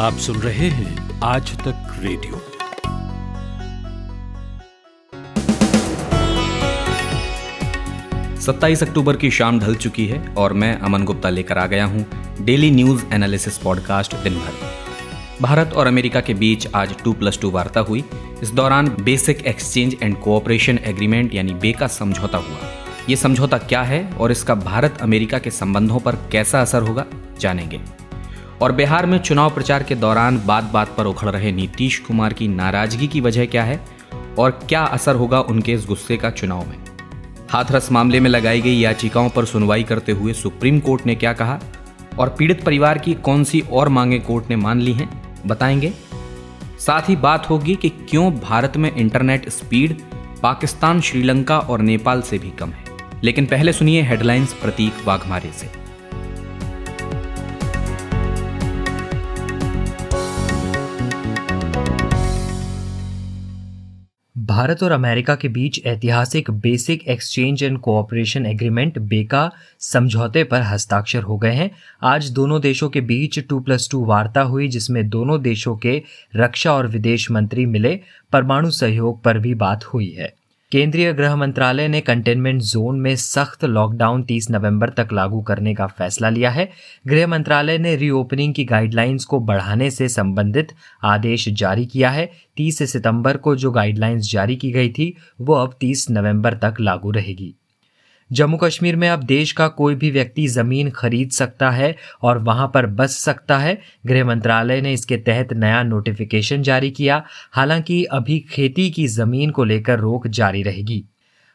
आप सुन रहे हैं आज तक रेडियो। सत्ताईस अक्टूबर की शाम ढल चुकी है और मैं अमन गुप्ता लेकर आ गया हूँ डेली न्यूज़ एनालिसिस पॉडकास्ट दिन भर भारत और अमेरिका के बीच आज टू प्लस टू वार्ता हुई। इस दौरान basic exchange and cooperation agreement यानी बे का समझौता हुआ। ये समझौता क्या है और इसका भारत अमेरिका के संबंधों पर कैसा असर होगा, जानेंगे। और बिहार में चुनाव प्रचार के दौरान बात बात पर उखड़ रहे नीतीश कुमार की नाराज़गी की वजह क्या है? और क्या असर होगा उनके इस गुस्से का चुनाव में? हाथरस मामले में लगाई गई याचिकाओं पर सुनवाई करते हुए सुप्रीम कोर्ट ने क्या कहा? और पीड़ित परिवार की कौन सी और मांगे कोर्ट ने मान ली हैं? बताएँगे। साथ ही बात होगी कि क्यों भारत में इंटरनेट स्पीड पाकिस्तान, श्रीलंका और नेपाल से भी कम है। लेकिन पहले सुनिए हेडलाइंस प्रतीक वाघमारे से। भारत और अमेरिका के बीच ऐतिहासिक basic exchange and cooperation agreement BECA समझौते पर हस्ताक्षर हो गए हैं। आज दोनों देशों के बीच टू प्लस टू वार्ता हुई, जिसमें दोनों देशों के रक्षा और विदेश मंत्री मिले। परमाणु सहयोग पर भी बात हुई है। केंद्रीय गृह मंत्रालय ने कंटेनमेंट जोन में सख्त लॉकडाउन 30 नवंबर तक लागू करने का फैसला लिया है। गृह मंत्रालय ने रीओपनिंग की गाइडलाइंस को बढ़ाने से संबंधित आदेश जारी किया है। 30 सितंबर को जो गाइडलाइंस जारी की गई थी, वो अब 30 नवंबर तक लागू रहेगी। जम्मू कश्मीर में अब देश का कोई भी व्यक्ति ज़मीन खरीद सकता है और वहाँ पर बस सकता है। गृह मंत्रालय ने इसके तहत नया नोटिफिकेशन जारी किया। हालाँकि अभी खेती की ज़मीन को लेकर रोक जारी रहेगी।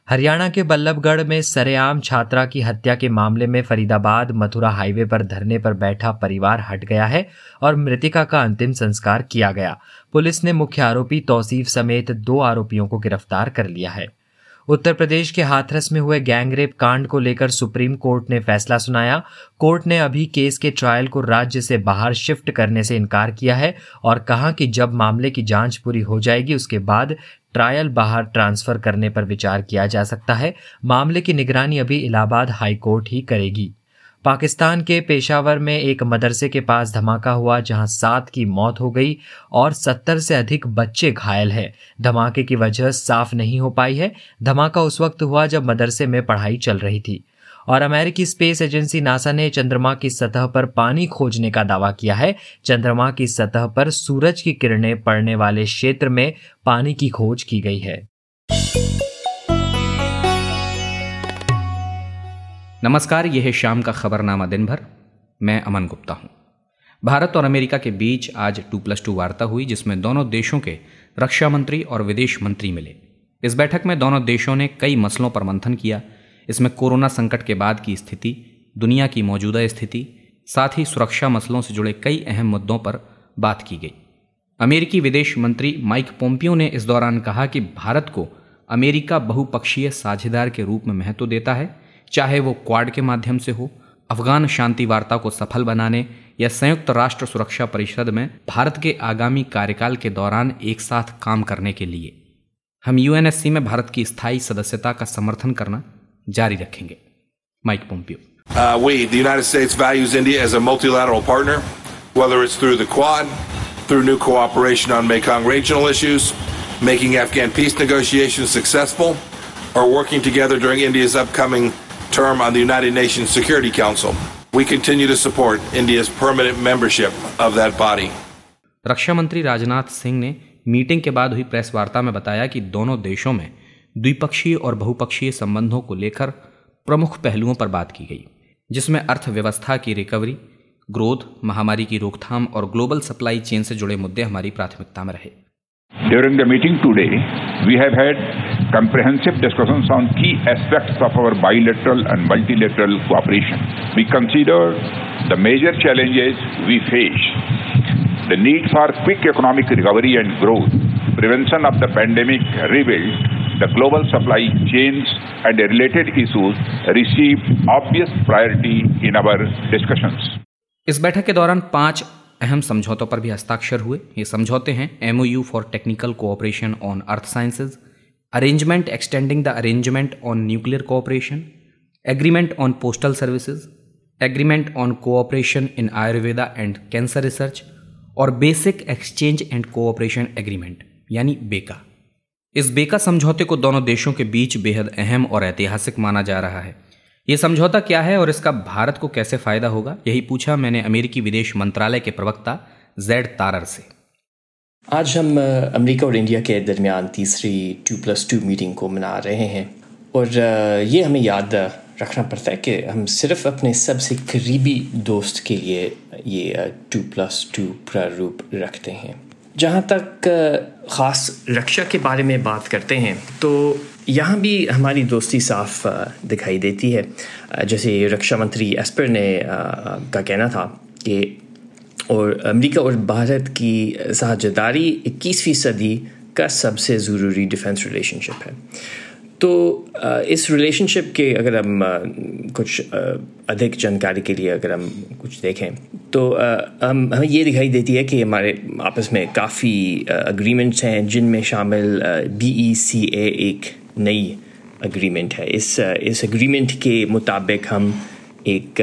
हरियाणा के बल्लभगढ़ में सरेआम छात्रा की हत्या के मामले में फरीदाबाद मथुरा हाईवे पर धरने पर बैठा परिवार हट गया है और मृतिका का अंतिम संस्कार किया गया। पुलिस ने मुख्य आरोपी तौसीफ समेत दो आरोपियों को गिरफ़्तार कर लिया है। उत्तर प्रदेश के हाथरस में हुए गैंगरेप कांड को लेकर सुप्रीम कोर्ट ने फैसला सुनाया। कोर्ट ने अभी केस के ट्रायल को राज्य से बाहर शिफ्ट करने से इनकार किया है और कहा कि जब मामले की जाँच पूरी हो जाएगी, उसके बाद ट्रायल बाहर ट्रांसफ़र करने पर विचार किया जा सकता है। मामले की निगरानी अभी इलाहाबाद हाईकोर्ट ही करेगी। पाकिस्तान के पेशावर में एक मदरसे के पास धमाका हुआ, जहाँ सात की मौत हो गई और सत्तर से अधिक बच्चे घायल हैं। धमाके की वजह साफ़ नहीं हो पाई है। धमाका उस वक्त हुआ जब मदरसे में पढ़ाई चल रही थी। और अमेरिकी स्पेस एजेंसी नासा ने चंद्रमा की सतह पर पानी खोजने का दावा किया है। चंद्रमा की सतह पर सूरज की किरणें पड़ने वाले क्षेत्र में पानी की खोज की गई है। नमस्कार, यह है शाम का खबरनामा दिन भर मैं अमन गुप्ता हूँ। भारत और अमेरिका के बीच आज टू प्लस टू वार्ता हुई, जिसमें दोनों देशों के रक्षा मंत्री और विदेश मंत्री मिले। इस बैठक में दोनों देशों ने कई मसलों पर मंथन किया। इसमें कोरोना संकट के बाद की स्थिति, दुनिया की मौजूदा स्थिति, साथ ही सुरक्षा मसलों से जुड़े कई अहम मुद्दों पर बात की गई। अमेरिकी विदेश मंत्री माइक पोम्पियो ने इस दौरान कहा कि भारत को अमेरिका बहुपक्षीय साझेदार के रूप में महत्व देता है चाहे वो क्वाड के माध्यम से हो, अफगान शांति वार्ता को सफल बनाने या संयुक्त राष्ट्र सुरक्षा परिषद में भारत के आगामी कार्यकाल के दौरान एक साथ काम करने के लिए। हम यूएनएससी में भारत की स्थायी सदस्यता का समर्थन करना जारी रखेंगे। Mike Pompeo. Making afghan peace negotiations successful, or working together during india's upcoming term on the United Nations Security Council. We continue to support India's permanent membership of that body. रक्षा मंत्री राजनाथ सिंह ने मीटिंग के बाद हुई press वार्ता में बताया कि दोनों देशों में द्विपक्षीय और बहुपक्षीय संबंधों को लेकर प्रमुख पहलुओं पर बात की गई जिसमें अर्थव्यवस्था की रिकवरी ग्रोथ महामारी की रोकथाम और ग्लोबल सप्लाई चेन से जुड़े मुद्दे हमारी प्राथमिकता में रहे During the meeting today, we have had comprehensive discussions on key aspects of our bilateral and multilateral cooperation. We consider the major challenges we face, the need for quick economic recovery and growth, prevention of the pandemic rebuild, the global supply chains and related issues received obvious priority in our discussions. इस बैठक के दौरान पाँच अहम समझौतों पर भी हस्ताक्षर हुए ये समझौते हैं MOU for technical cooperation on earth sciences arrangement extending the arrangement on nuclear cooperation agreement on postal services agreement on cooperation in Ayurveda and cancer research और basic exchange and cooperation agreement यानी BECA. इस बेका समझौते को दोनों देशों के बीच बेहद अहम और ऐतिहासिक माना जा रहा है। ये समझौता क्या है और इसका भारत को कैसे फ़ायदा होगा, यही पूछा मैंने अमेरिकी विदेश मंत्रालय के प्रवक्ता जेड तारर से। आज हम अमेरिका और इंडिया के दरमियान तीसरी टू प्लस टू मीटिंग को मना रहे हैं। और ये हमें याद रखना पड़ता है कि हम सिर्फ़ अपने सबसे करीबी दोस्त के लिए ये टू प्लस टू प्रारूप रखते हैं। जहाँ तक ख़ास रक्षा के बारे में बात करते हैं तो यहाँ भी हमारी दोस्ती साफ़ दिखाई देती है। जैसे रक्षा मंत्री एस्पर ने का कहना था कि और अमेरिका और भारत की साझेदारी इक्कीसवीं सदी का सबसे ज़रूरी डिफेंस रिलेशनशिप है। तो इस रिलेशनशिप के अगर हम कुछ अधिक जानकारी के लिए अगर हम कुछ देखें तो हम, हमें ये दिखाई देती है कि हमारे आपस में काफ़ी अग्रीमेंट्स हैं, जिनमें शामिल बी ई सी ए एक नई अग्रीमेंट है। इस इस अग्रीमेंट के मुताबिक हम एक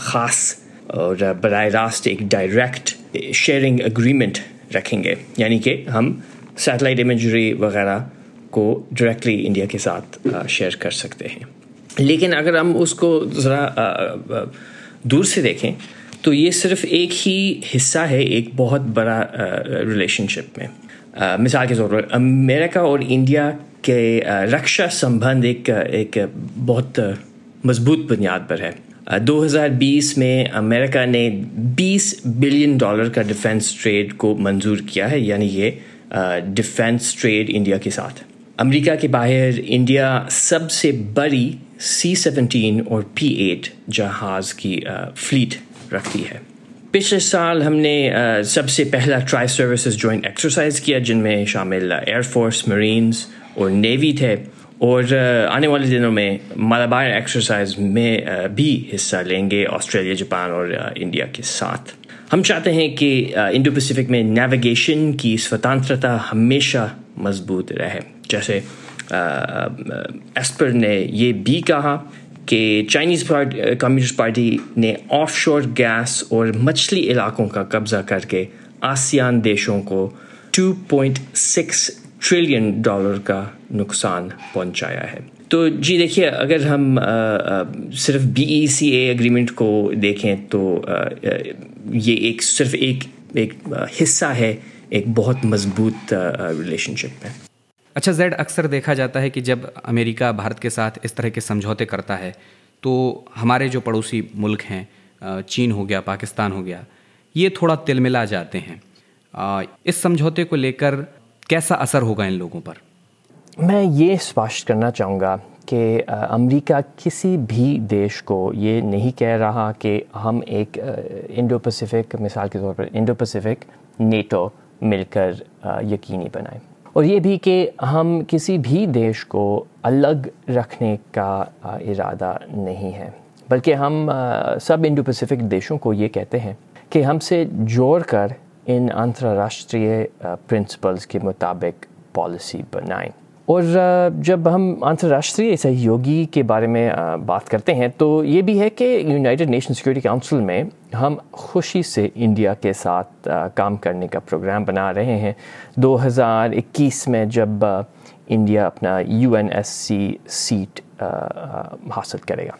ख़ास और बर रास्त एक डायरेक्ट शेयरिंग अग्रीमेंट रखेंगे। यानी कि हम सैटेलाइट इमेजरी वगैरह को डायरेक्टली इंडिया के साथ शेयर कर सकते हैं। लेकिन अगर हम उसको ज़रा दूर से देखें तो ये सिर्फ़ एक ही हिस्सा है एक बहुत बड़ा रिलेशनशिप में। आ, मिसाल के तौर पर अमेरिका और इंडिया के रक्षा संबंध एक एक बहुत मज़बूत बुनियाद पर है। 2020 में अमेरिका ने 20 बिलियन डॉलर का डिफेंस ट्रेड को मंजूर किया है, यानी ये डिफेंस ट्रेड इंडिया के साथ। अमेरिका के बाहर इंडिया सबसे बड़ी सी सेवनटीन और पी एट जहाज़ की फ्लीट रखती है। पिछले साल हमने सबसे पहला ट्राई सर्विसेज़ जॉइंट एक्सरसाइज किया, जिनमें शामिल एयरफोर्स मरीन्स और नेवी थे। और आने वाले दिनों में मालाबार एक्सरसाइज में भी हिस्सा लेंगे ऑस्ट्रेलिया जापान और इंडिया के साथ। हम चाहते हैं कि इंडो पैसिफिक में नेविगेशन की स्वतंत्रता हमेशा मज़बूत रहे। जैसे एस्पर ने ये भी कहा कि चाइनीज़ कम्युनिस्ट पार्टी ने ऑफशोर गैस और मछली इलाकों का कब्जा करके आसियान देशों को 2.6 ट्रिलियन डॉलर का नुकसान पहुँचाया है। तो जी देखिए अगर हम आ, आ, सिर्फ़ बी ई सी एग्रीमेंट को देखें तो आ, ये एक सिर्फ़ एक एक हिस्सा है एक बहुत मज़बूत रिलेशनशिप में। अच्छा जेड अक्सर देखा जाता है कि जब अमेरिका भारत के साथ इस तरह के समझौते करता है तो हमारे जो पड़ोसी मुल्क हैं चीन हो गया पाकिस्तान हो गया ये थोड़ा तिलमिला जाते हैं। इस समझौते को लेकर कैसा असर होगा इन लोगों पर? मैं ये स्पष्ट करना चाहूँगा कि अमेरिका किसी भी देश को ये नहीं कह रहा कि हम एक इंडो पैसिफिक मिसाल के तौर पर इंडो पैसिफिक नेटो मिलकर यकीनी बनाएँ। और ये भी कि हम किसी भी देश को अलग रखने का इरादा नहीं है, बल्कि हम सब इंडो पैसिफिक देशों को ये कहते हैं कि हमसे जोड़ कर इन अंतर्राष्ट्रीय प्रिंसिपल्स के मुताबिक पॉलिसी बनाएँ। और जब हम अंतर्राष्ट्रीय सहयोगी के बारे में बात करते हैं तो ये भी है कि यूनाइटेड नेशन सिक्योरिटी काउंसिल में हम खुशी से इंडिया के साथ काम करने का प्रोग्राम बना रहे हैं। 2021 में जब इंडिया अपना यूएनएससी सीट हासिल करेगा।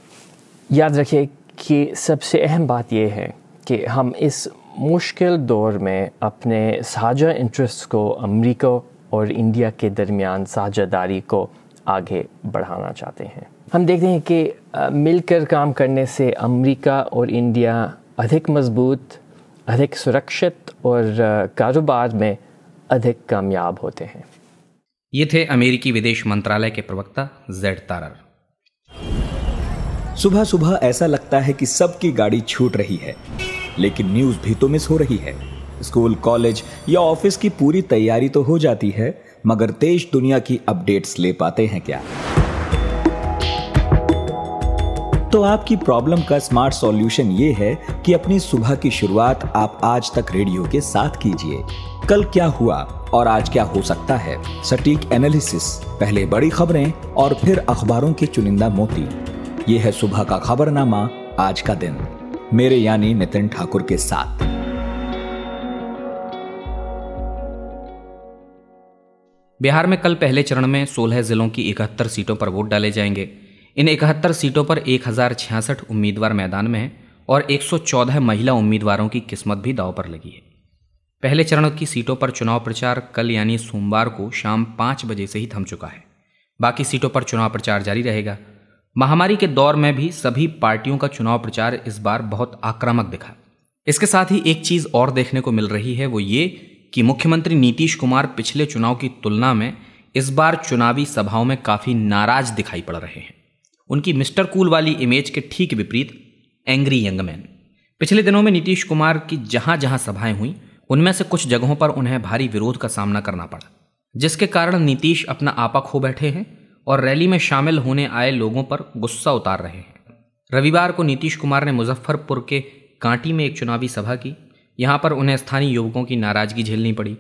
याद रखिए कि सबसे अहम बात यह है कि हम इस मुश्किल दौर में अपने साझा इंटरेस्ट को अमेरिका और इंडिया के दरमियान साझेदारी को आगे बढ़ाना चाहते हैं। हम देखते हैं कि मिलकर काम करने से अमेरिका और इंडिया अधिक मज़बूत अधिक सुरक्षित और कारोबार में अधिक कामयाब होते हैं। ये थे अमेरिकी विदेश मंत्रालय के प्रवक्ता जेड तारर। सुबह सुबह ऐसा लगता है कि सबकी गाड़ी छूट रही है। लेकिन न्यूज़ भी तो मिस हो रही है। स्कूल, कॉलेज या ऑफ़िस की पूरी तैयारी तो हो जाती है, मगर देश दुनिया की अपडेट्स ले पाते हैं क्या? तो आपकी प्रॉब्लम का स्मार्ट सॉल्यूशन ये है कि अपनी सुबह की शुरुआत आप आज तक रेडियो के साथ कीजिए। कल क्या हुआ और आज क्या हो सकता है? सटीक एनालिसिस, पहले बड़ी खबरें और फिर अखबारों के चुनिंदा मोती। ये है सुबह का खबरनामा आज का दिन। मेरे यानी नितिन ठाकुर के साथ। बिहार में कल पहले चरण में 16 जिलों की इकहत्तर सीटों पर वोट डाले जाएँगे। इन इकहत्तर सीटों पर एक हज़ार छियासठ उम्मीदवार मैदान में हैं और 114 महिला उम्मीदवारों की किस्मत भी दाव पर लगी है। पहले चरण की सीटों पर चुनाव प्रचार कल यानी सोमवार को शाम पाँच बजे से ही थम चुका है। बाकी सीटों पर चुनाव प्रचार जारी रहेगा। महामारी के दौर में भी सभी पार्टियों का चुनाव प्रचार इस बार बहुत आक्रामक दिखा। इसके साथ ही एक चीज़ और देखने को मिल रही है, वो ये कि मुख्यमंत्री नीतीश कुमार पिछले चुनाव की तुलना में इस बार चुनावी सभाओं में काफ़ी नाराज़ दिखाई पड़ रहे हैं। उनकी मिस्टर कूल वाली इमेज के ठीक विपरीत, एंग्री यंग मैन। पिछले दिनों में नीतीश कुमार की जहाँ जहाँ सभाएँ हुई, उनमें से कुछ जगहों पर उन्हें भारी विरोध का सामना करना पड़ा, जिसके कारण नीतीश अपना आपा खो बैठे हैं और रैली में शामिल होने आए लोगों पर गुस्सा उतार रहे हैं। रविवार को नीतीश कुमार ने मुजफ्फरपुर के कांटी में एक चुनावी सभा की। यहाँ पर उन्हें स्थानीय युवकों की नाराज़गी झेलनी पड़ी।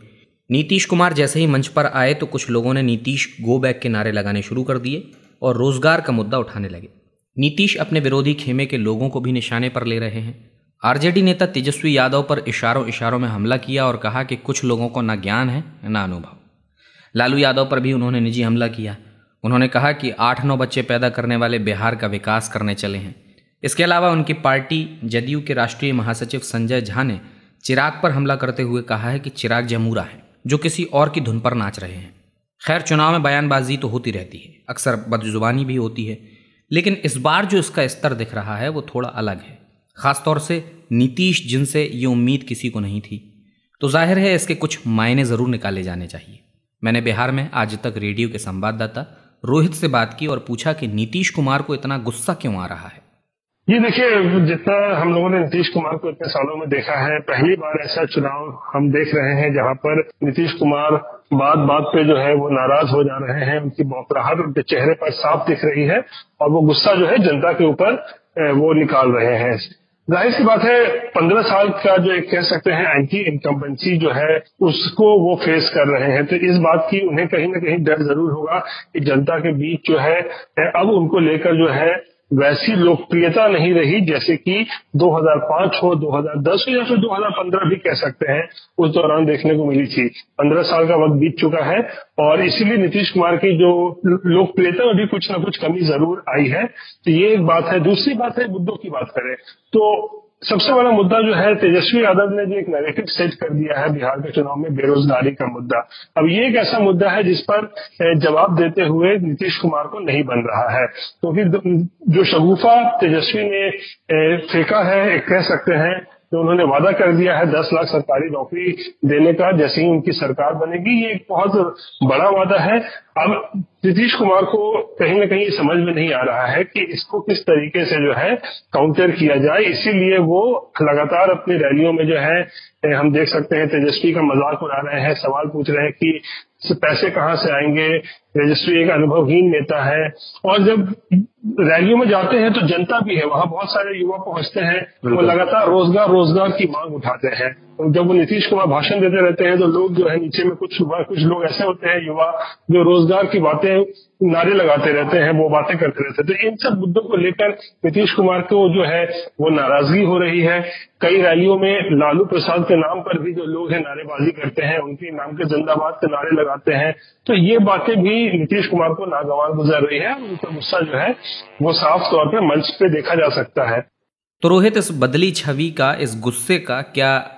नीतीश कुमार जैसे ही मंच पर आए तो कुछ लोगों ने नीतीश गो बैक के नारे लगाने शुरू कर दिए और रोज़गार का मुद्दा उठाने लगे। नीतीश अपने विरोधी खेमे के लोगों को भी निशाने पर ले रहे हैं। आरजेडी नेता तेजस्वी यादव पर इशारों इशारों में हमला किया और कहा कि कुछ लोगों को ना ज्ञान है, ना अनुभव। लालू यादव पर भी उन्होंने निजी हमला किया। उन्होंने कहा कि आठ नौ बच्चे पैदा करने वाले बिहार का विकास करने चले हैं। इसके अलावा उनकी पार्टी जदयू के राष्ट्रीय महासचिव संजय झा ने चिराग पर हमला करते हुए कहा है कि चिराग जमूरा है, जो किसी और की धुन पर नाच रहे हैं। खैर, चुनाव में बयानबाजी तो होती रहती है, अक्सर बदजुबानी भी होती है। लेकिन इस बार जो इसका स्तर दिख रहा है, वो थोड़ा अलग है। खासतौर से नीतीश जिनसे ये उम्मीद किसी को नहीं थी। तो ज़ाहिर है इसके कुछ मायने ज़रूर निकाले जाने चाहिए। मैंने बिहार में आज तक रेडियो के संवाददाता रोहित से बात की और पूछा कि नीतीश कुमार को इतना गुस्सा क्यों आ रहा है? ये देखिए, जितना हम लोगों ने नीतीश कुमार को इतने सालों में देखा है, पहली बार ऐसा चुनाव हम देख रहे हैं जहाँ पर नीतीश कुमार बात बात पे जो है वो नाराज़ हो जा रहे हैं, उनकी बौखलाहट, उनके चेहरे पर साफ़ दिख रही है और वो गुस्सा जो है जनता के ऊपर वो निकाल रहे हैं। ज़ाहिर सी बात है, पंद्रह साल का जो एक कह सकते हैं एंटी इनकम्बेंसी जो है, उसको वो फेस कर रहे हैं। तो इस बात की उन्हें कहीं ना कहीं डर ज़रूर होगा कि जनता के बीच जो है, अब उनको लेकर जो है वैसी लोकप्रियता नहीं रही जैसे कि 2005 हो 2010 हो या फिर 2015 भी कह सकते हैं। उस दौरान देखने को मिली थी। 15 साल का वक्त बीत चुका है और इसीलिए नीतीश कुमार की जो लोकप्रियता में भी कुछ ना कुछ कमी ज़रूर आई है। तो ये एक बात है। दूसरी बात है, मुद्दों की बात करें तो सबसे बड़ा मुद्दा जो है, तेजस्वी यादव ने जो एक नैरेटिव सेट कर दिया है बिहार के चुनाव में, बेरोजगारी का मुद्दा। अब ये एक ऐसा मुद्दा है जिस पर जवाब देते हुए नीतीश कुमार को नहीं बन रहा है। क्योंकि तो जो शगुफा तेजस्वी ने फेंका है कह सकते हैं, जो उन्होंने वादा कर दिया है दस लाख सरकारी नौकरी देने का, जैसे ही उनकी सरकार बनेगी, ये एक बहुत बड़ा वादा है। अब नीतीश कुमार को कहीं ना कहीं समझ में नहीं आ रहा है कि इसको किस तरीके से जो है काउंटर किया जाए। इसीलिए वो लगातार अपनी रैलियों में जो है हम देख सकते हैं तेजस्वी का मज़ाक उड़ा रहे हैं सवाल पूछ रहे हैं कि पैसे कहाँ से आएँगे? तेजस्वी एक अनुभवहीन नेता है। और जब रैलियों में जाते हैं तो जनता भी है वहाँ बहुत सारे युवा पहुँचते हैं वो लगातार रोज़गार रोज़गार की मांग उठाते हैं। जब वो नीतीश कुमार भाषण देते रहते हैं तो लोग जो है नीचे में कुछ कुछ लोग ऐसे होते हैं, युवा, जो रोज़गार की बातें नारे लगाते रहते हैं, वो बातें करते रहते हैं। तो इन सब मुद्दों को लेकर नीतीश कुमार को जो है, वो नाराज़गी हो रही है। कई रैलियों में लालू प्रसाद के नाम पर भी जो लोग हैं, नारेबाजी करते हैं, उनके नाम के जिंदाबाद के नारे लगाते हैं। तो ये बातें भी नीतीश कुमार को नागवार गुजर रही है उनका गुस्सा जो है, वो साफ़ तौर पर मंच पे देखा जा सकता है। तो रोहित, इस बदली छवि का, इस गुस्से का क्या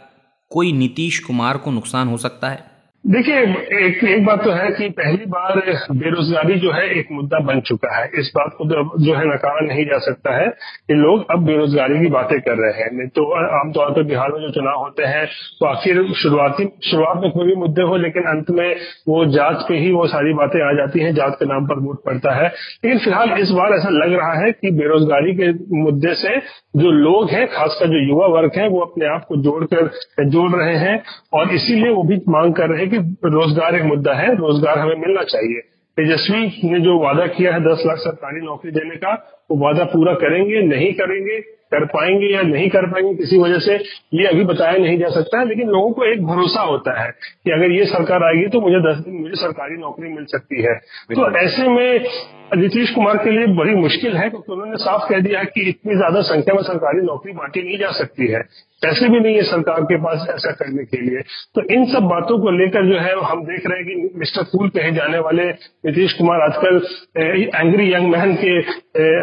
कोई नीतीश कुमार को नुकसान हो सकता है? देखिए, एक एक बात तो है कि पहली बार बेरोजगारी जो है एक मुद्दा बन चुका है। इस बात को जो है नकारा नहीं जा सकता है कि लोग अब बेरोजगारी की बातें कर रहे हैं। नहीं तो आमतौर पर बिहार में जो चुनाव होते हैं तो आखिर शुरुआती, शुरुआत में कोई भी मुद्दे हो, लेकिन अंत में वो जात पे ही वो सारी बातें आ जाती हैं जात के नाम पर वोट पड़ता है। लेकिन फ़िलहाल इस बार ऐसा लग रहा है कि बेरोजगारी के मुद्दे से जो लोग हैं, खासकर जो युवा वर्ग है, वो अपने आप को जोड़कर जोड़ रहे हैं और इसीलिए वो भी मांग कर रहे हैं कि रोज़गार एक मुद्दा है रोज़गार हमें मिलना चाहिए। तेजस्वी ने जो वादा किया है दस लाख सरकारी नौकरी देने का वो वादा पूरा करेंगे नहीं करेंगे कर पाएँगे या नहीं कर पाएँगे किसी वजह से ये अभी बताया नहीं जा सकता है लेकिन लोगों को एक भरोसा होता है कि अगर ये सरकार आएगी तो मुझे दस दिन मुझे सरकारी नौकरी मिल सकती है। तो ऐसे में नीतीश कुमार के लिए बड़ी मुश्किल है क्योंकि उन्होंने साफ़ कह दिया कि इतनी ज़्यादा संख्या में सरकारी नौकरी बांटी नहीं जा सकती है। पैसे भी नहीं है सरकार के पास ऐसा करने के लिए। तो इन सब बातों को लेकर जो है, हम देख रहे हैं कि मिस्टर कूल कहे जाने वाले नीतीश कुमार आजकल एंग्री यंग मैन के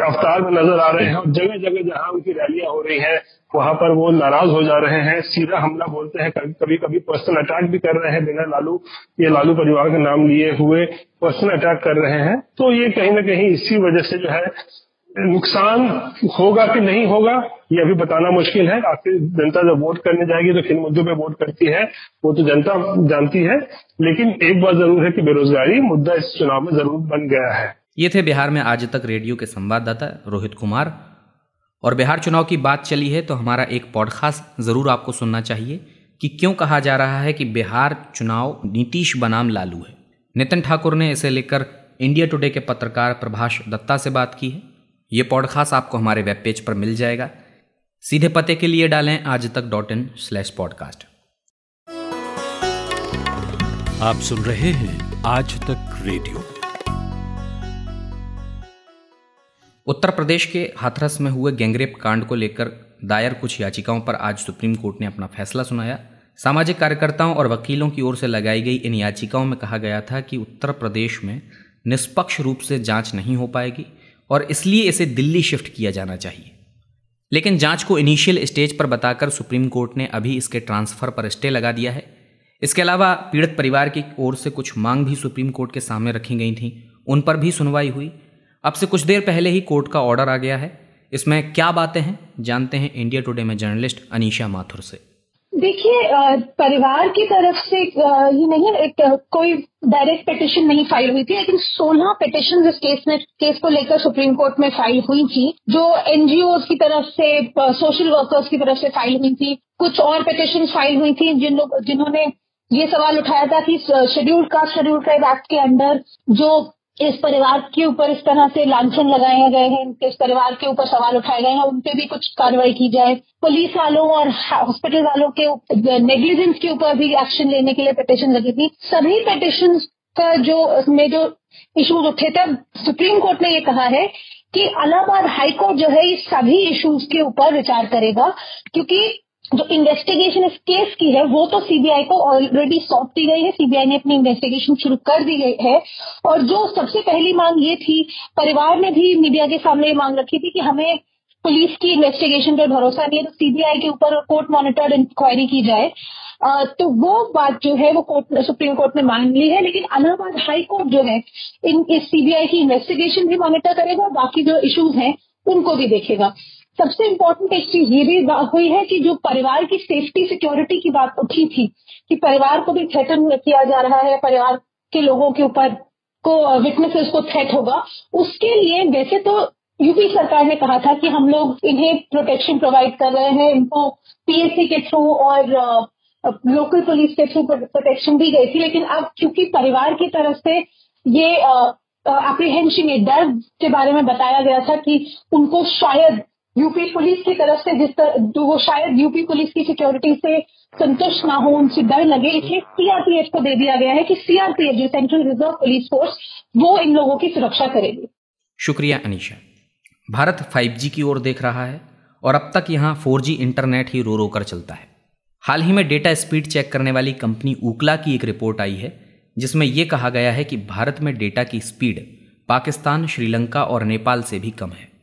अवतार में नज़र आ रहे हैं और जगह जगह जहाँ उनकी रैलियाँ हो रही हैं, वहाँ पर वो नाराज़ हो जा रहे हैं, सीधा हमला बोलते हैं, कभी कभी पर्सनल अटैक भी कर रहे हैं, बिना लालू, ये लालू परिवार का नाम लिए हुए पर्सनल अटैक कर रहे हैं। तो ये कहीं ना कहीं इसी वजह से जो है नुकसान होगा कि नहीं होगा, ये अभी बताना मुश्किल है। आखिर जनता जब वोट करने जाएगी तो किन मुद्दों पे वोट करती है, वो तो जनता जानती है। लेकिन एक बात ज़रूर है कि बेरोजगारी मुद्दा इस चुनाव में ज़रूर बन गया है। ये थे बिहार में आज तक रेडियो के संवाददाता रोहित कुमार। और बिहार चुनाव की बात चली है तो हमारा एक पॉडकास्ट ज़रूर आपको सुनना चाहिए कि क्यों कहा जा रहा है कि बिहार चुनाव नीतीश बनाम लालू है। नितिन ठाकुर ने इसे लेकर इंडिया टुडे के पत्रकार प्रभाष दत्ता से बात की है। ये पॉडकास्ट आपको हमारे वेब पेज पर मिल जाएगा। सीधे पते के लिए डालें आज तक डॉट इन स्लैश पॉडकास्ट आप सुन रहे हैं आज तक रेडियो उत्तर प्रदेश के हाथरस में हुए गैंगरेप कांड को लेकर दायर कुछ याचिकाओं पर आज सुप्रीम कोर्ट ने अपना फैसला सुनाया। सामाजिक कार्यकर्ताओं और वकीलों की ओर से लगाई गई इन याचिकाओं में कहा गया था कि उत्तर प्रदेश में निष्पक्ष रूप से जाँच नहीं हो पाएगी। और इसलिए इसे दिल्ली शिफ्ट किया जाना चाहिए। लेकिन जाँच को इनिशियल स्टेज पर बताकर सुप्रीम कोर्ट ने अभी इसके ट्रांसफ़र पर स्टे लगा दिया है। इसके अलावा पीड़ित परिवार की ओर से कुछ मांग भी सुप्रीम कोर्ट के सामने रखी गई थी। उन पर भी सुनवाई हुई। अब से कुछ देर पहले ही कोर्ट का ऑर्डर आ गया है। इसमें क्या बातें हैं, जानते हैं इंडिया टुडे में जर्नलिस्ट अनीशा माथुर से। देखिए परिवार की तरफ़ से ही नहीं, एक कोई डायरेक्ट पिटिशन नहीं फ़ाइल हुई थी, लेकिन 16 पिटिशन इस केस में केस को लेकर सुप्रीम कोर्ट में फ़ाइल हुई थी, जो एनजीओ की तरफ़ से सोशल वर्कर्स की तरफ़ से फ़ाइल हुई थी। कुछ और पिटिशन फ़ाइल हुई थी, जिन लोग, जिन्होंने ये सवाल उठाया था कि schedule caste schedule tribe act के अंडर जो इस परिवार के ऊपर इस तरह से लांछन लगाए गए हैं इस परिवार के ऊपर सवाल उठाए गए हैं उन पे भी कुछ कार्रवाई की जाए। पुलिस वालों और हॉस्पिटल वालों के नेग्लिजेंस के ऊपर भी एक्शन लेने के लिए पिटिशन लगी थी। सभी पिटिशन का जो में जो इशूज उठे थे सुप्रीम कोर्ट ने ये कहा है कि अलाहाबाद हाईकोर्ट जो है इस सभी इशूज के ऊपर विचार करेगा, क्योंकि जो इन्वेस्टिगेशन इस केस की है, वो तो सीबीआई को ऑलरेडी सौंप दी गई है। सीबीआई ने अपनी इन्वेस्टिगेशन शुरू कर दी गई है। और जो सबसे पहली मांग ये थी, परिवार ने भी मीडिया के सामने ये मांग रखी थी कि हमें पुलिस की इन्वेस्टिगेशन पर भरोसा नहीं है तो सीबीआई के ऊपर कोर्ट मॉनिटर्ड इंक्वायरी की जाए। तो वो बात जो है, वो कोर्ट सुप्रीम कोर्ट ने मान ली है, लेकिन अलाहाबाद हाई कोर्ट जो है, इन, इस सीबीआई की इन्वेस्टिगेशन भी मॉनिटर करेगा बाकी जो इश्यूज़ हैं, उनको भी देखेगा। सबसे इम्पोर्टेंट एक चीज़ ये भी हुई है कि जो परिवार की सेफ्टी सिक्योरिटी की बात उठी थी, कि परिवार को भी थ्रेटन किया जा रहा है, परिवार के लोगों के ऊपर को विटनेसेस को थ्रेट होगा। उसके लिए वैसे तो यूपी सरकार ने कहा था कि हम लोग इन्हें प्रोटेक्शन प्रोवाइड कर रहे हैं, इनको पीएससी के थ्रू और लोकल पुलिस के थ्रू प्रोटेक्शन दी गई थी। लेकिन अब क्योंकि परिवार की तरफ़ से ये अप्रीहेंशन ये डर के बारे में बताया गया था कि उनको शायद यूपी पुलिस की तरफ़ से जिस तरह वो शायद यूपी पुलिस की सिक्योरिटी से संतुष्ट ना हो, उनसे डर लगे, इसलिए सीआरपीएफ को दे दिया गया है कि सीआरपीएफ जो सेंट्रल रिज़र्व पुलिस फोर्स वो इन लोगों की सुरक्षा करेगी। शुक्रिया, अनिशा। भारत 5G की ओर देख रहा है और अब तक यहाँ 4G इंटरनेट ही रो रो कर चलता है। हाल ही में डेटा स्पीड चेक करने वाली कंपनी ऊकला की एक रिपोर्ट आई है, जिसमें यह कहा गया है कि भारत में डेटा की स्पीड पाकिस्तान, श्रीलंका और नेपाल से भी कम है।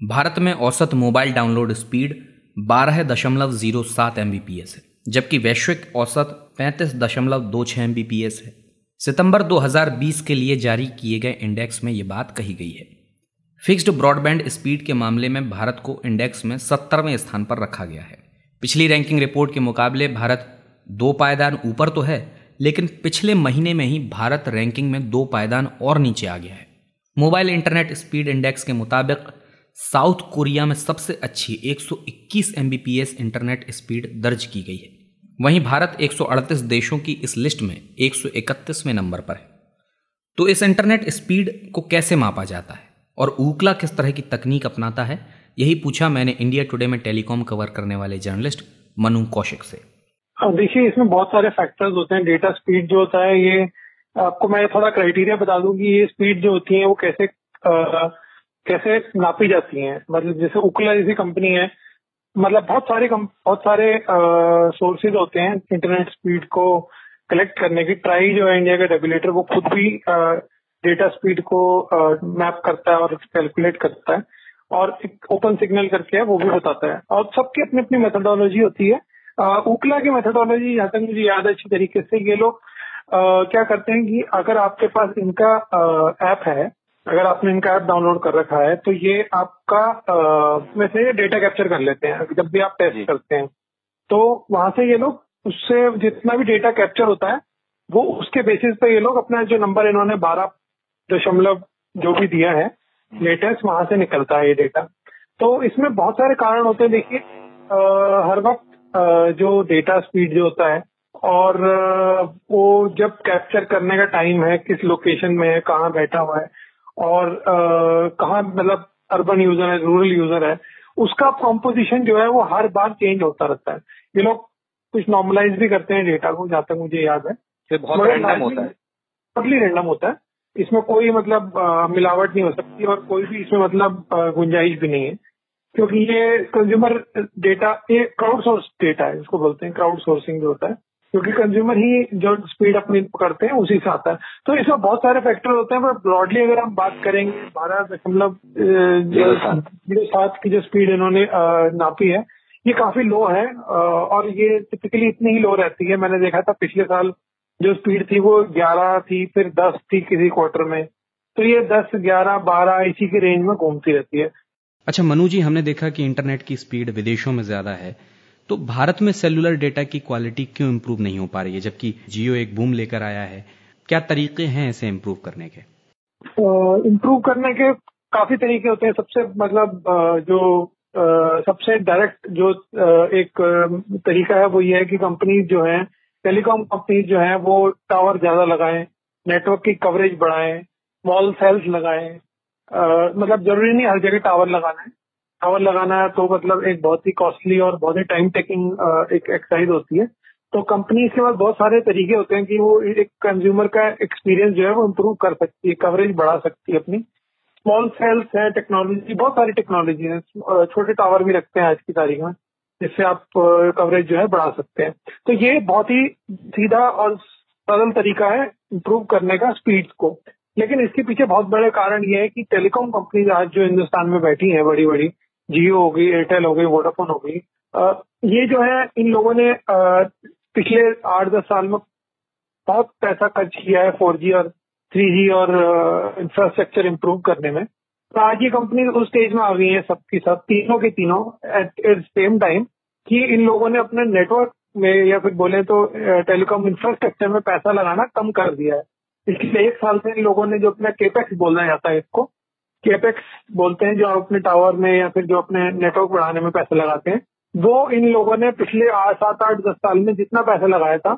भारत में औसत मोबाइल डाउनलोड स्पीड बारह दशमलव ज़ीरो सात एम है, जबकि वैश्विक औसत पैंतीस दशमलव दो छः एम है। सितंबर 2020 के लिए जारी किए गए इंडेक्स में ये बात कही गई है। फिक्स्ड ब्रॉडबैंड स्पीड के मामले में भारत को इंडेक्स में सत्तरवें स्थान पर रखा गया है। पिछली रैंकिंग रिपोर्ट के मुकाबले भारत दो पायदान ऊपर तो है, लेकिन पिछले महीने में ही भारत रैंकिंग में दो पायदान और नीचे आ गया है। मोबाइल इंटरनेट स्पीड इंडेक्स के मुताबिक साउथ कोरिया में सबसे अच्छी 121 Mbps इंटरनेट स्पीड दर्ज की गई है। वहीं भारत 138 देशों की इस लिस्ट में 131वें नंबर पर है। तो इस इंटरनेट स्पीड को कैसे मापा जाता है और ऊकला किस तरह की तकनीक अपनाता है यही पूछा मैंने इंडिया टुडे में टेलीकॉम कवर करने वाले जर्नलिस्ट मनु कौशिक से। देखिए इसमें बहुत सारे फैक्टर्स होते हैं। डेटा स्पीड जो होता है ये आपको मैं थोड़ा क्राइटेरिया बता दूँ कि ये स्पीड जो होती है वो कैसे आ, कैसे नापी जाती हैं? मतलब जैसे उकला जैसी कंपनी है मतलब बहुत सारे बहुत सारे सोर्सेज होते हैं इंटरनेट स्पीड को कलेक्ट करने की। ट्राई जो है इंडिया का रेगुलेटर वो खुद भी डेटा स्पीड को मैप करता है और कैलकुलेट करता है और एक ओपन सिग्नल करके है, वो भी बताता है। और सबकी अपनी अपनी मेथोडोलॉजी होती है। उकला की मेथोडोलॉजी जहाँ तक मुझे याद है अच्छी तरीके से, ये लोग क्या करते हैं कि अगर आपके पास इनका ऐप है अगर आपने इनका ऐप डाउनलोड कर रखा है तो ये आपका वैसे डेटा कैप्चर कर लेते हैं जब भी आप टेस्ट करते हैं। तो वहाँ से ये लोग उससे जितना भी डेटा कैप्चर होता है वो उसके बेसिस पे ये लोग अपना जो नंबर इन्होंने बारह दशमलव जो भी दिया है लेटेस्ट वहाँ से निकलता है ये डेटा तो इसमें बहुत सारे कारण होते हैं। देखिए हर वक्त जो डेटा स्पीड जो होता है और वो जब कैप्चर करने का टाइम है किस लोकेशन में है कहाँ बैठा हुआ है और कहाँ मतलब अर्बन यूज़र है रूरल यूज़र है उसका कॉम्पोजिशन जो है वो हर बार चेंज होता रहता है। ये लोग कुछ नॉर्मलाइज भी करते हैं डेटा को जहाँ तक मुझे याद है। बहुत रैंडम होता है। टोटली रैंडम होता है। इसमें कोई मतलब मिलावट नहीं हो सकती और कोई भी इसमें मतलब गुंजाइश भी नहीं है। क्योंकि ये कंज्यूमर डेटा ये क्राउड सोर्स डेटा है इसको बोलते हैं क्राउड सोर्सिंग जो होता है। क्योंकि कंज्यूमर ही जो स्पीड अपनी करते हैं उसी से आता है। तो इसमें बहुत सारे फैक्टर होते हैं पर ब्रॉडली अगर हम बात करेंगे बारह दशमलव ज़ीरो सात। की जो स्पीड इन्होंने नापी है ये काफ़ी लो है और ये टिपिकली इतनी ही लो रहती है। मैंने देखा था पिछले साल जो स्पीड थी वो ग्यारह थी फिर दस थी किसी क्वार्टर में। तो ये दस ग्यारह बारह इसी के रेंज में घूमती रहती है। अच्छा मनु जी हमने देखा कि इंटरनेट की स्पीड विदेशों में ज़्यादा है। तो भारत में सेलुलर डेटा की क्वालिटी क्यों इम्प्रूव नहीं हो पा रही है, जबकि जियो एक बूम लेकर आया है? क्या तरीके हैं इसे इम्प्रूव करने के? इम्प्रूव करने के काफ़ी तरीके होते हैं। सबसे मतलब जो सबसे डायरेक्ट जो एक तरीका है वो ये है कि कंपनी जो है टेलीकॉम कंपनी जो है, वो टावर ज़्यादा लगाएँ नेटवर्क की कवरेज बढ़ाएँ मॉल सेल्स लगाएँ। मतलब ज़रूरी नहीं हर जगह टावर लगाना है। टावर लगाना है तो मतलब एक बहुत ही कॉस्टली और बहुत ही टाइम टेकिंग एक एक्सरसाइज होती है। तो कंपनी के पास बहुत सारे तरीके होते हैं कि वो एक कंज्यूमर का एक्सपीरियंस जो है वो इम्प्रूव कर सकती है कवरेज बढ़ा सकती है अपनी। स्मॉल सेल्स है टेक्नोलॉजी बहुत सारी टेक्नोलॉजी है। छोटे टावर भी रखते हैं आज की तारीख में, जिससे आप कवरेज जो है बढ़ा सकते हैं। तो ये बहुत ही सीधा और सरल तरीका है इम्प्रूव करने का स्पीड को। लेकिन इसके पीछे बहुत बड़े कारण ये है कि टेलीकॉम कंपनीज़ आज जो हिंदुस्तान में बैठी हैं बड़ी बड़ी जियो हो गई, एयरटेल हो गई, वोडाफोन हो गई। ये जो है, इन लोगों ने पिछले आठ दस साल में बहुत पैसा खर्च किया है फोर और थ्री जी और इंफ्रास्ट्रक्चर इम्प्रूव करने में। तो आज ये कंपनी उस स्टेज में आ गई है सबकी सब तीनों के तीनों एट एट सेम टाइम कि इन लोगों ने अपने नेटवर्क में या फिर बोले तो टेलीकॉम इंफ्रास्ट्रक्चर में पैसा लगाना कम कर दिया है। इसलिए एक साल से इन लोगों ने जो अपना केपेक्स बोलना जाता है इसको केपेक्स बोलते हैं जो अपने टावर में या फिर जो अपने नेटवर्क बढ़ाने में पैसे लगाते हैं, वो इन लोगों ने पिछले सात, आठ, दस साल में जितना पैसा लगाया था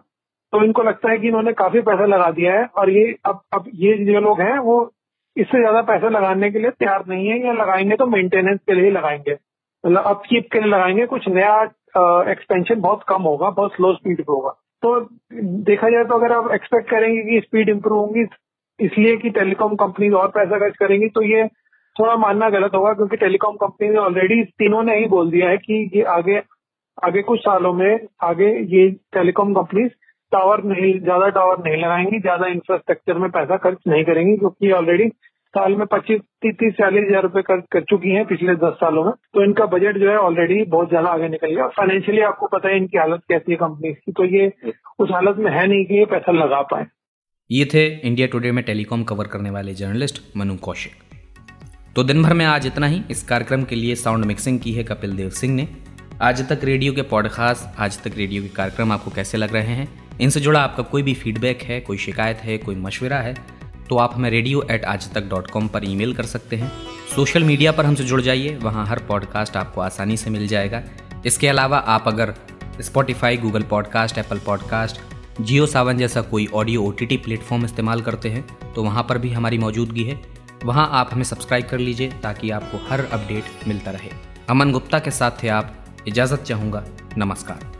तो इनको लगता है कि इन्होंने काफ़ी पैसा लगा दिया है और ये अब अब ये जो लोग हैं, वो इससे ज़्यादा पैसा लगाने के लिए तैयार नहीं है या लगाएँगे तो मेंटेनेंस के लिए ही लगाएँगे। मतलब अपकीप के लिए लगाएँगे, कुछ नया एक्सपेंशन बहुत कम होगा, बहुत स्लो स्पीड पे होगा। तो देखा जाए तो अगर आप एक्सपेक्ट करेंगे कि स्पीड इंप्रूव होगी इसलिए कि टेलीकॉम कंपनीज़ और पैसा खर्च करेंगी तो ये थोड़ा मानना गलत होगा, क्योंकि टेलीकॉम कंपनी ने ऑलरेडी तीनों ने ही बोल दिया है कि ये आगे आगे कुछ सालों में आगे ये टेलीकॉम कंपनीज़ टावर नहीं, ज़्यादा टावर नहीं लगाएँगी, ज़्यादा इंफ्रास्ट्रक्चर में पैसा खर्च नहीं करेंगी, क्योंकि ऑलरेडी साल में पच्चीस, तीस, चालीस हज़ार रुपये खर्च कर चुकी हैं पिछले दस सालों में। तो इनका बजट जो है ऑलरेडी बहुत ज़्यादा आगे निकल गया। फाइनेंशियली आपको पता है इनकी हालत कैसी है कंपनी की तो ये उस हालत में है नहीं कि ये पैसा लगा पाए। ये थे इंडिया टुडे में टेलीकॉम कवर करने वाले जर्नलिस्ट मनु कौशिक। तो दिन भर में आज इतना ही। इस कार्यक्रम के लिए साउंड मिक्सिंग की है कपिल देव सिंह ने। आज तक रेडियो के पॉडकास्ट आज तक रेडियो के कार्यक्रम आपको कैसे लग रहे हैं? इनसे जुड़ा आपका कोई भी फीडबैक है, कोई शिकायत है, कोई मशवरा है तो आप हमें रेडियो एट आज तक डॉट कॉम पर ईमेल कर सकते हैं। सोशल मीडिया पर हमसे जुड़ जाइए। वहाँ हर पॉडकास्ट आपको आसानी से मिल जाएगा। इसके अलावा आप अगर Spotify Google podcast Apple podcast Jio Saavn जैसा कोई ऑडियो ओ टी प्लेटफॉर्म इस्तेमाल करते हैं तो वहाँ पर भी हमारी मौजूदगी है। वहाँ आप हमें सब्सक्राइब कर लीजिए ताकि आपको हर अपडेट मिलता रहे। अमन गुप्ता के साथ थे आप, इजाज़त चाहूँगा। नमस्कार।